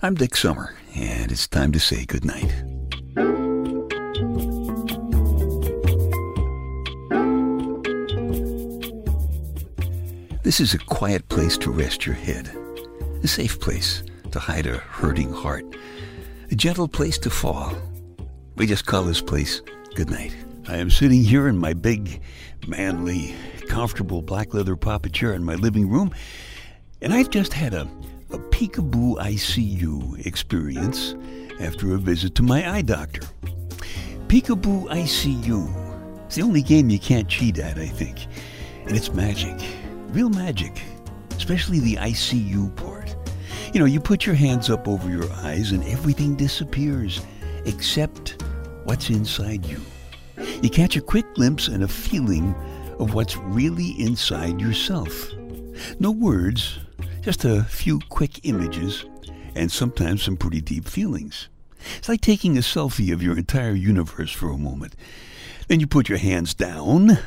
I'm Dick Summer, and it's time to say goodnight. This is a quiet place to rest your head, a safe place to hide a hurting heart, a gentle place to fall. We just call this place goodnight. I am sitting here in my big, manly, comfortable black leather papa chair in my living room, and I've just had a, a peekaboo ICU experience after a visit to my eye doctor. Peekaboo ICU. It's the only game you can't cheat at, I think. And it's magic. Real magic. Especially the ICU part. You know, you put your hands up over your eyes and everything disappears except what's inside you. You catch a quick glimpse and a feeling of what's really inside yourself. No words, just a few quick images, and sometimes some pretty deep feelings. It's like taking a selfie of your entire universe for a moment. Then you put your hands down,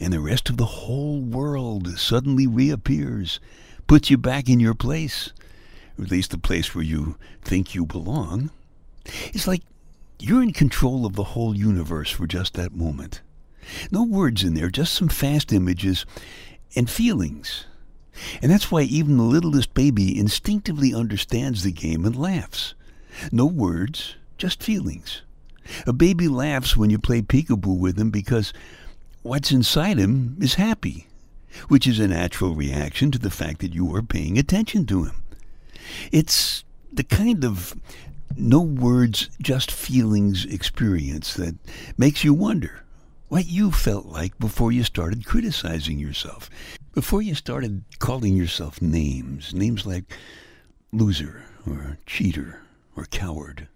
and the rest of the whole world suddenly reappears, puts you back in your place, or at least the place where you think you belong. It's like you're in control of the whole universe for just that moment. No words in there, just some fast images and feelings. And that's why even the littlest baby instinctively understands the game and laughs. No words, just feelings. A baby laughs when you play peekaboo with him because what's inside him is happy, which is a natural reaction to the fact that you are paying attention to him. It's the kind of no words, just feelings experience that makes you wonder what you felt like before you started criticizing yourself, before you started calling yourself names, names like loser or cheater or coward.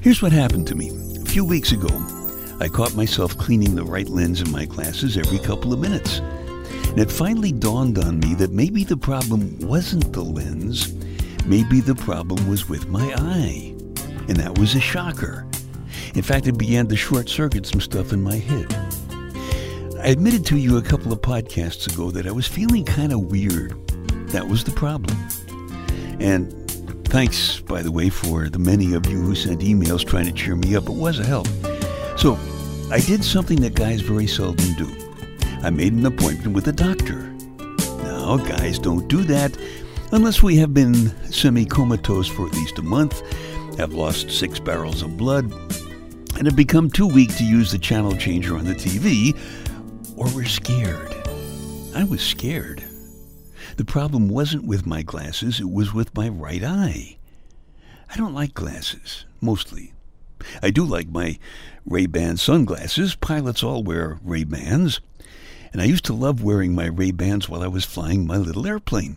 Here's what happened to me. A few weeks ago, I caught myself cleaning the right lens in my glasses every couple of minutes. And it finally dawned on me that maybe the problem wasn't the lens, maybe the problem was with my eye. And that was a shocker. In fact, it began to short circuit some stuff in my head. I admitted to you a couple of podcasts ago that I was feeling kind of weird. That was the problem. And thanks, by the way, for the many of you who sent emails trying to cheer me up. It was a help. So I did something that guys very seldom do. I made an appointment with a doctor. Now, guys don't do that unless we have been semi comatose for at least a month, have lost six barrels of blood, and have become too weak to use the channel changer on the TV, or we're scared. I was scared. The problem wasn't with my glasses, it was with my right eye. I don't like glasses, mostly. I do like my Ray-Ban sunglasses. Pilots all wear Ray-Bans and I used to love wearing my Ray-Bans while I was flying my little airplane.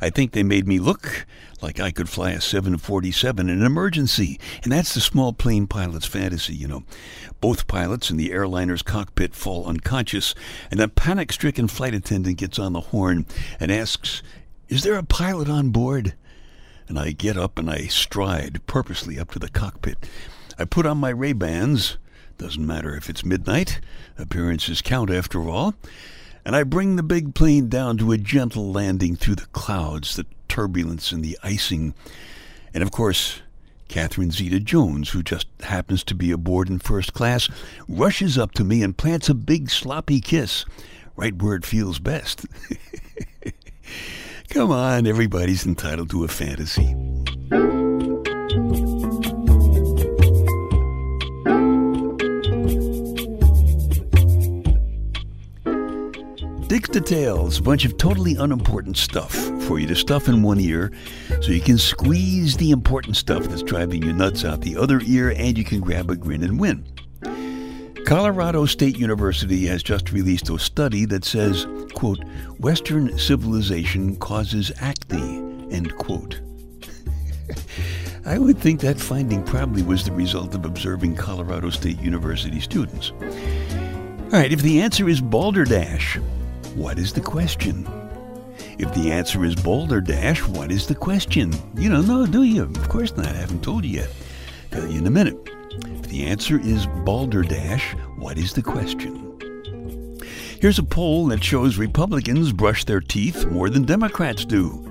I think they made me look like I could fly a 747 in an emergency, and that's the small plane pilot's fantasy, you know. Both pilots in the airliner's cockpit fall unconscious, and a panic stricken flight attendant gets on the horn and asks, Is there a pilot on board? And I get up and I stride purposely up to the cockpit. I put on my Ray-Bans, doesn't matter if it's midnight, appearances count after all. And I bring the big plane down to a gentle landing through the clouds, the turbulence, and the icing. And of course, Catherine Zeta Jones, who just happens to be aboard in first class, rushes up to me and plants a big sloppy kiss right where it feels best. Come on, everybody's entitled to a fantasy. Details, a bunch of totally unimportant stuff for you to stuff in one ear so you can squeeze the important stuff that's driving you nuts out the other ear and you can grab a grin and win. Colorado State University has just released a study that says, quote, Western civilization causes acne, end quote. I would think that finding probably was the result of observing Colorado State University students. All right, if the answer is balderdash, what is the question? If the answer is balderdash, what is the question? You don't know, do you? Of course not. I haven't told you yet. Tell you in a minute. If the answer is balderdash, what is the question? Here's a poll that shows Republicans brush their teeth more than Democrats do.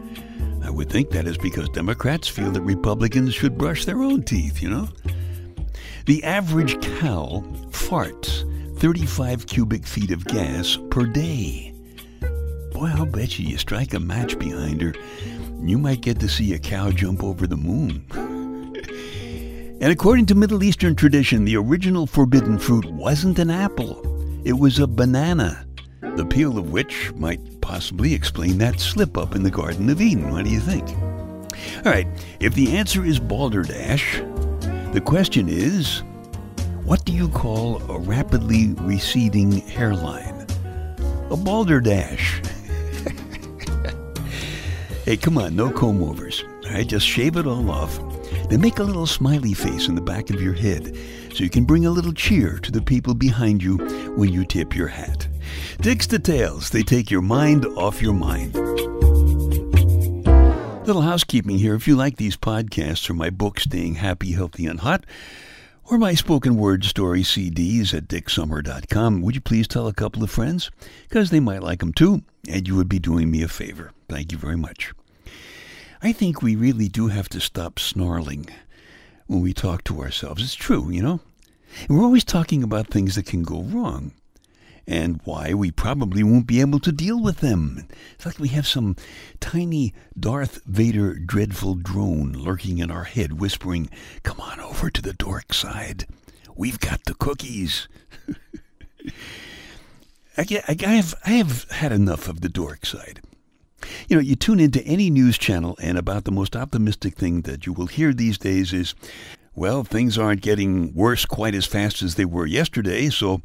I would think that is because Democrats feel that Republicans should brush their own teeth, you know? The average cow farts 35 cubic feet of gas per day. Boy, I'll bet you you strike a match behind her, you might get to see a cow jump over the moon. and according to Middle Eastern tradition, the original forbidden fruit wasn't an apple, it was a banana, the peel of which might possibly explain that slip up in the Garden of Eden. What do you think? All right, if the answer is balderdash, the question is what do you call a rapidly receding hairline? A balderdash. Hey, come on, no comb overs. All right, just shave it all off. Then make a little smiley face in the back of your head so you can bring a little cheer to the people behind you when you tip your hat. Dick's Details, they take your mind off your mind. Little housekeeping here. If you like these podcasts or my book, Staying Happy, Healthy, and Hot, or my spoken word story CDs at dicksummer.com, would you please tell a couple of friends? Because they might like them too, and you would be doing me a favor. Thank you very much. I think we really do have to stop snarling when we talk to ourselves. It's true, you know? And we're always talking about things that can go wrong and why we probably won't be able to deal with them. It's like we have some tiny Darth Vader dreadful drone lurking in our head, whispering, Come on over to the dork side. We've got the cookies. I, I, have, I have had enough of the dork side. You know, you tune into any news channel, and about the most optimistic thing that you will hear these days is well, things aren't getting worse quite as fast as they were yesterday, so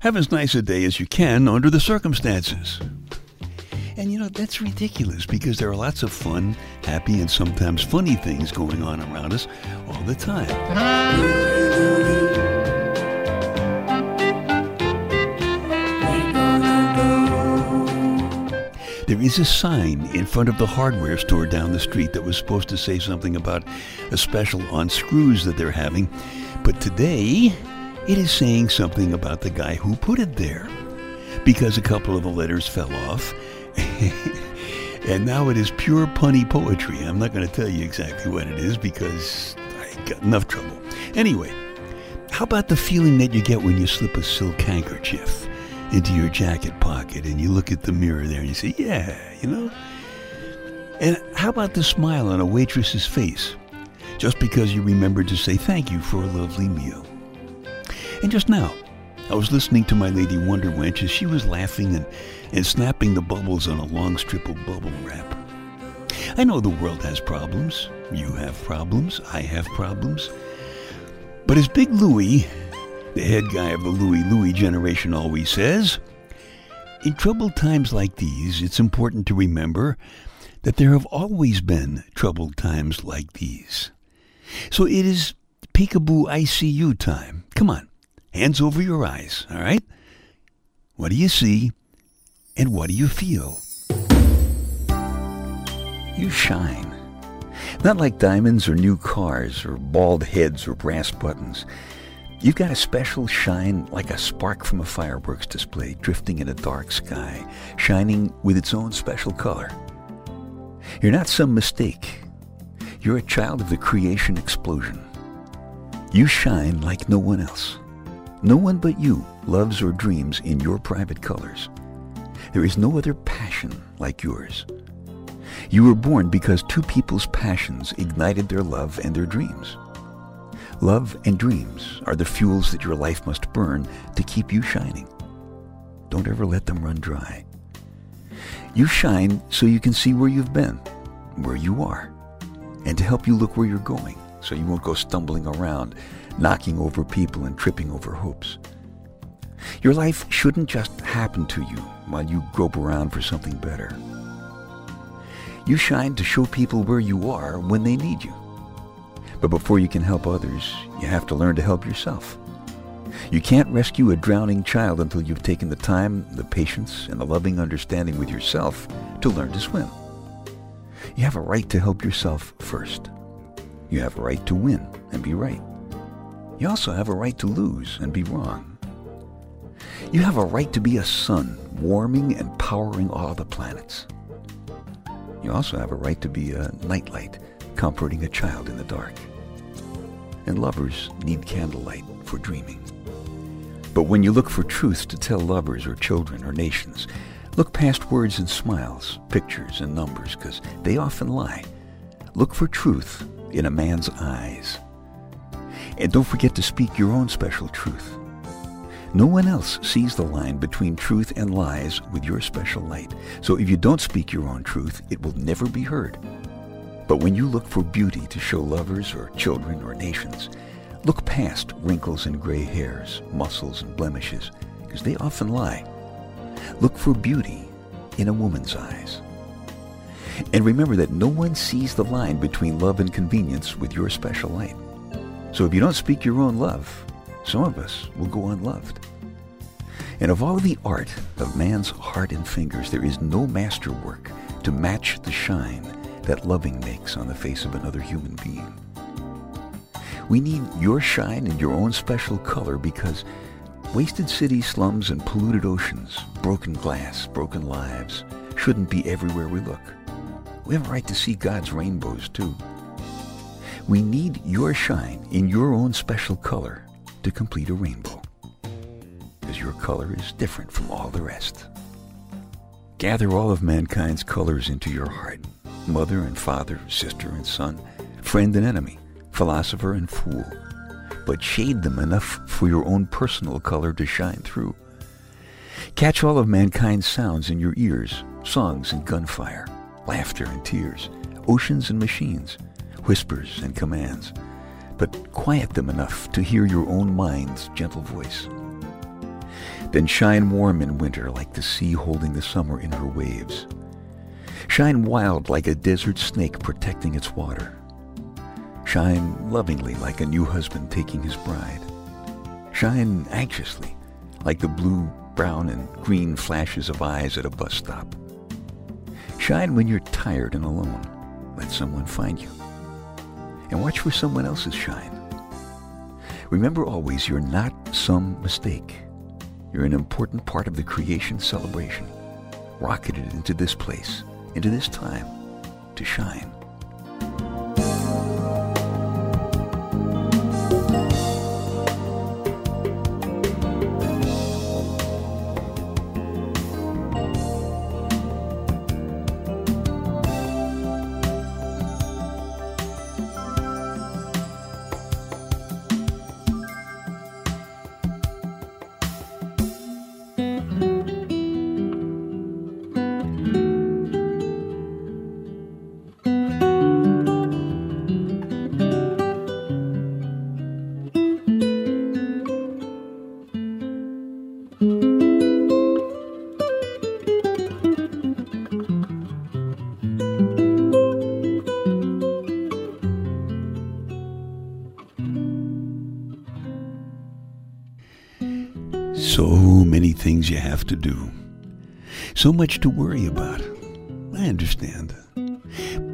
have as nice a day as you can under the circumstances. And you know, that's ridiculous because there are lots of fun, happy, and sometimes funny things going on around us all the time. Is a sign in front of the hardware store down the street that was supposed to say something about a special on screws that they're having, but today it is saying something about the guy who put it there because a couple of the letters fell off. and now it is pure punny poetry. I'm not going to tell you exactly what it is because I got enough trouble. Anyway, how about the feeling that you get when you slip a silk handkerchief? Into your jacket pocket and you look at the mirror there and you say, yeah, you know? And how about the smile on a waitress's face just because you remembered to say thank you for a lovely meal? And just now, I was listening to my lady Wonder Wench as she was laughing and, and snapping the bubbles on a long strip of bubble wrap. I know the world has problems. You have problems. I have problems. But as Big Louie the head guy of the Louie Louie generation always says, in troubled times like these, it's important to remember that there have always been troubled times like these. So it is peekaboo ICU time. Come on, hands over your eyes, all right? What do you see and what do you feel? You shine. Not like diamonds or new cars or bald heads or brass buttons. You've got a special shine like a spark from a fireworks display drifting in a dark sky, shining with its own special color. You're not some mistake. You're a child of the creation explosion. You shine like no one else. No one but you loves or dreams in your private colors. There is no other passion like yours. You were born because two people's passions ignited their love and their dreams. Love and dreams are the fuels that your life must burn to keep you shining. Don't ever let them run dry. You shine so you can see where you've been, where you are, and to help you look where you're going so you won't go stumbling around, knocking over people and tripping over hopes. Your life shouldn't just happen to you while you grope around for something better. You shine to show people where you are when they need you. But before you can help others, you have to learn to help yourself. You can't rescue a drowning child until you've taken the time, the patience, and the loving understanding with yourself to learn to swim. You have a right to help yourself first. You have a right to win and be right. You also have a right to lose and be wrong. You have a right to be a sun, warming and powering all the planets. You also have a right to be a nightlight, comforting a child in the dark. And lovers need candlelight for dreaming. But when you look for truth to tell lovers or children or nations, look past words and smiles, pictures and numbers, because they often lie. Look for truth in a man's eyes. And don't forget to speak your own special truth. No one else sees the line between truth and lies with your special light. So if you don't speak your own truth, it will never be heard. But when you look for beauty to show lovers or children or nations, look past wrinkles and gray hairs, muscles and blemishes, because they often lie. Look for beauty in a woman's eyes. And remember that no one sees the line between love and convenience with your special light. So if you don't speak your own love, some of us will go unloved. And of all the art of man's heart and fingers, there is no masterwork to match the shine that loving makes on the face of another human being. We need your shine and your own special color because wasted city slums and polluted oceans, broken glass, broken lives, shouldn't be everywhere we look. We have a right to see God's rainbows too. We need your shine in your own special color to complete a rainbow. Because your color is different from all the rest. Gather all of mankind's colors into your heart mother and father, sister and son, friend and enemy, philosopher and fool. But shade them enough for your own personal color to shine through. Catch all of mankind's sounds in your ears songs and gunfire, laughter and tears, oceans and machines, whispers and commands but quiet them enough to hear your own mind's gentle voice. Then shine warm in winter like the sea holding the summer in her waves. Shine wild like a desert snake protecting its water. Shine lovingly like a new husband taking his bride. Shine anxiously like the blue, brown, and green flashes of eyes at a bus stop. Shine when you're tired and alone. Let someone find you and watch for someone else's shine. Remember always, you're not some mistake. You're an important part of the creation celebration, rocketed into this place, into this time, to shine. So many things you have to do. So much to worry about. I understand.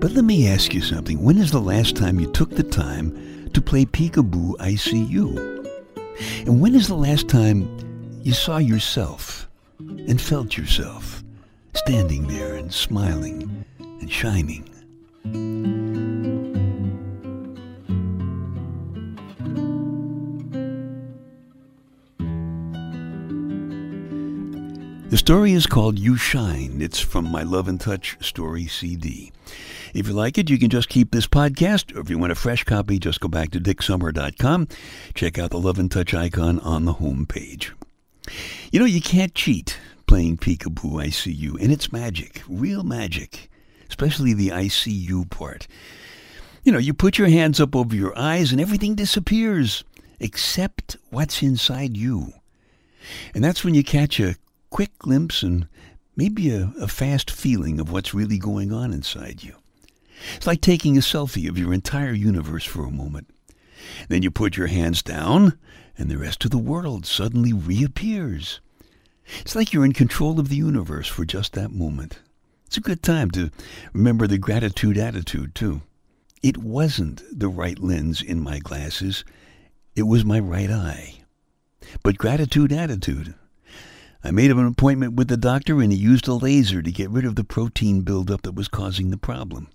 But let me ask you something. When is the last time you took the time to play Peekaboo I See You? And when is the last time you saw yourself and felt yourself standing there and smiling and shining? The story is called You Shine. It's from my Love and Touch story CD. If you like it, you can just keep this podcast, or if you want a fresh copy, just go back to dicksummer.com. Check out the Love and Touch icon on the home page. You know, you can't cheat playing Peekaboo I See You, and it's magic, real magic, especially the I See You part. You know, you put your hands up over your eyes and everything disappears except what's inside you. And that's when you catch a quick glimpse and maybe a, a fast feeling of what's really going on inside you. It's like taking a selfie of your entire universe for a moment. Then you put your hands down, and the rest of the world suddenly reappears. It's like you're in control of the universe for just that moment. It's a good time to remember the gratitude attitude, too. It wasn't the right lens in my glasses, it was my right eye. But gratitude attitude, I made an appointment with the doctor and he used a laser to get rid of the protein buildup that was causing the problem.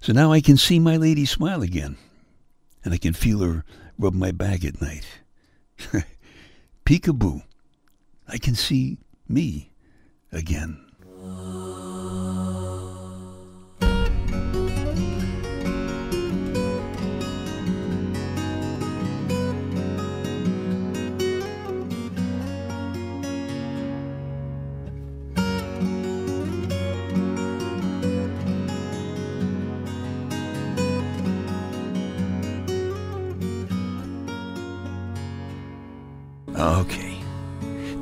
So now I can see my lady smile again, and I can feel her rub my back at night. Peekaboo. I can see me again.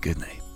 Good night.